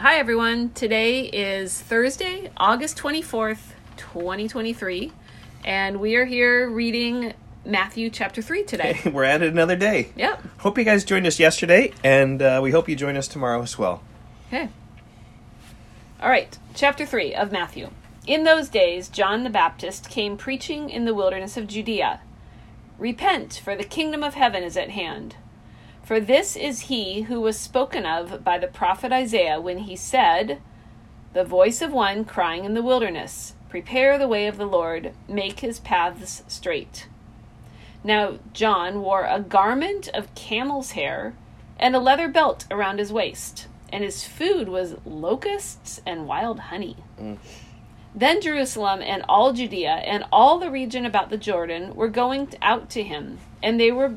Hi, everyone. Today is Thursday, August 24th, 2023, and we are here reading Matthew chapter 3 today. We're at it another day. Yep. Hope you guys joined us yesterday, and uh, we hope you join us tomorrow as well. Okay. All right, chapter 3 of Matthew. In those days, John the Baptist came preaching in the wilderness of Judea Repent, for the kingdom of heaven is at hand. For this is he who was spoken of by the prophet Isaiah when he said, The voice of one crying in the wilderness, Prepare the way of the Lord, make his paths straight. Now John wore a garment of camel's hair and a leather belt around his waist, and his food was locusts and wild honey. Mm. Then Jerusalem and all Judea and all the region about the Jordan were going out to him, and they were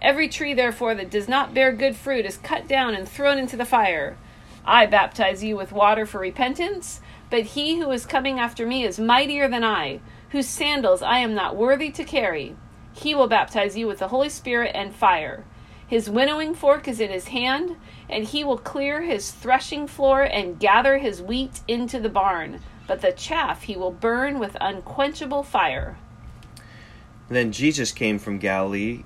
Every tree, therefore, that does not bear good fruit is cut down and thrown into the fire. I baptize you with water for repentance, but he who is coming after me is mightier than I, whose sandals I am not worthy to carry. He will baptize you with the Holy Spirit and fire. His winnowing fork is in his hand, and he will clear his threshing floor and gather his wheat into the barn, but the chaff he will burn with unquenchable fire. Then Jesus came from Galilee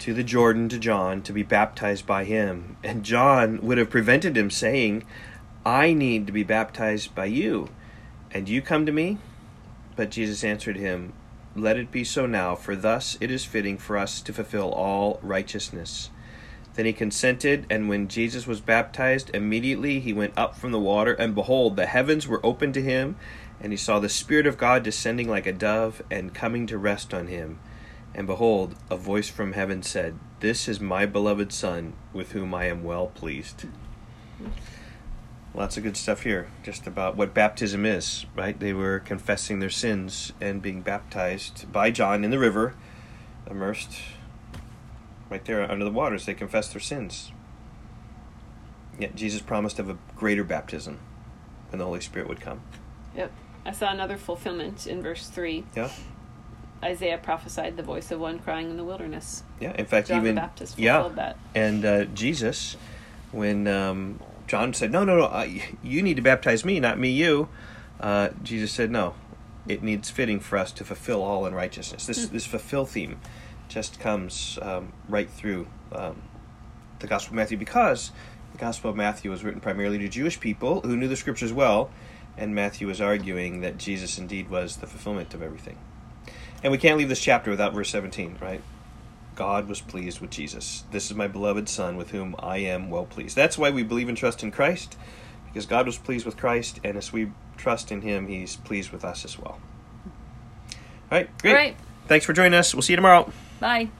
to the Jordan to John to be baptized by him. And John would have prevented him, saying, I need to be baptized by you, and you come to me? But Jesus answered him, Let it be so now, for thus it is fitting for us to fulfill all righteousness. Then he consented, and when Jesus was baptized, immediately he went up from the water, and behold, the heavens were opened to him, and he saw the Spirit of God descending like a dove and coming to rest on him. And behold, a voice from heaven said, This is my beloved Son, with whom I am well pleased. Lots of good stuff here, just about what baptism is, right? They were confessing their sins and being baptized by John in the river, immersed right there under the waters. They confessed their sins. Yet Jesus promised of a greater baptism when the Holy Spirit would come. Yep. I saw another fulfillment in verse 3. Yeah. Isaiah prophesied the voice of one crying in the wilderness. Yeah, in fact, John even the Baptist yeah, fulfilled that. and uh, Jesus, when um, John said, "No, no, no, I, you need to baptize me, not me, you," uh, Jesus said, "No, it needs fitting for us to fulfill all in righteousness." This this fulfill theme just comes um, right through um, the Gospel of Matthew because the Gospel of Matthew was written primarily to Jewish people who knew the Scriptures well, and Matthew was arguing that Jesus indeed was the fulfillment of everything. And we can't leave this chapter without verse 17, right? God was pleased with Jesus. This is my beloved Son with whom I am well pleased. That's why we believe and trust in Christ, because God was pleased with Christ, and as we trust in Him, He's pleased with us as well. All right, great. All right. Thanks for joining us. We'll see you tomorrow. Bye.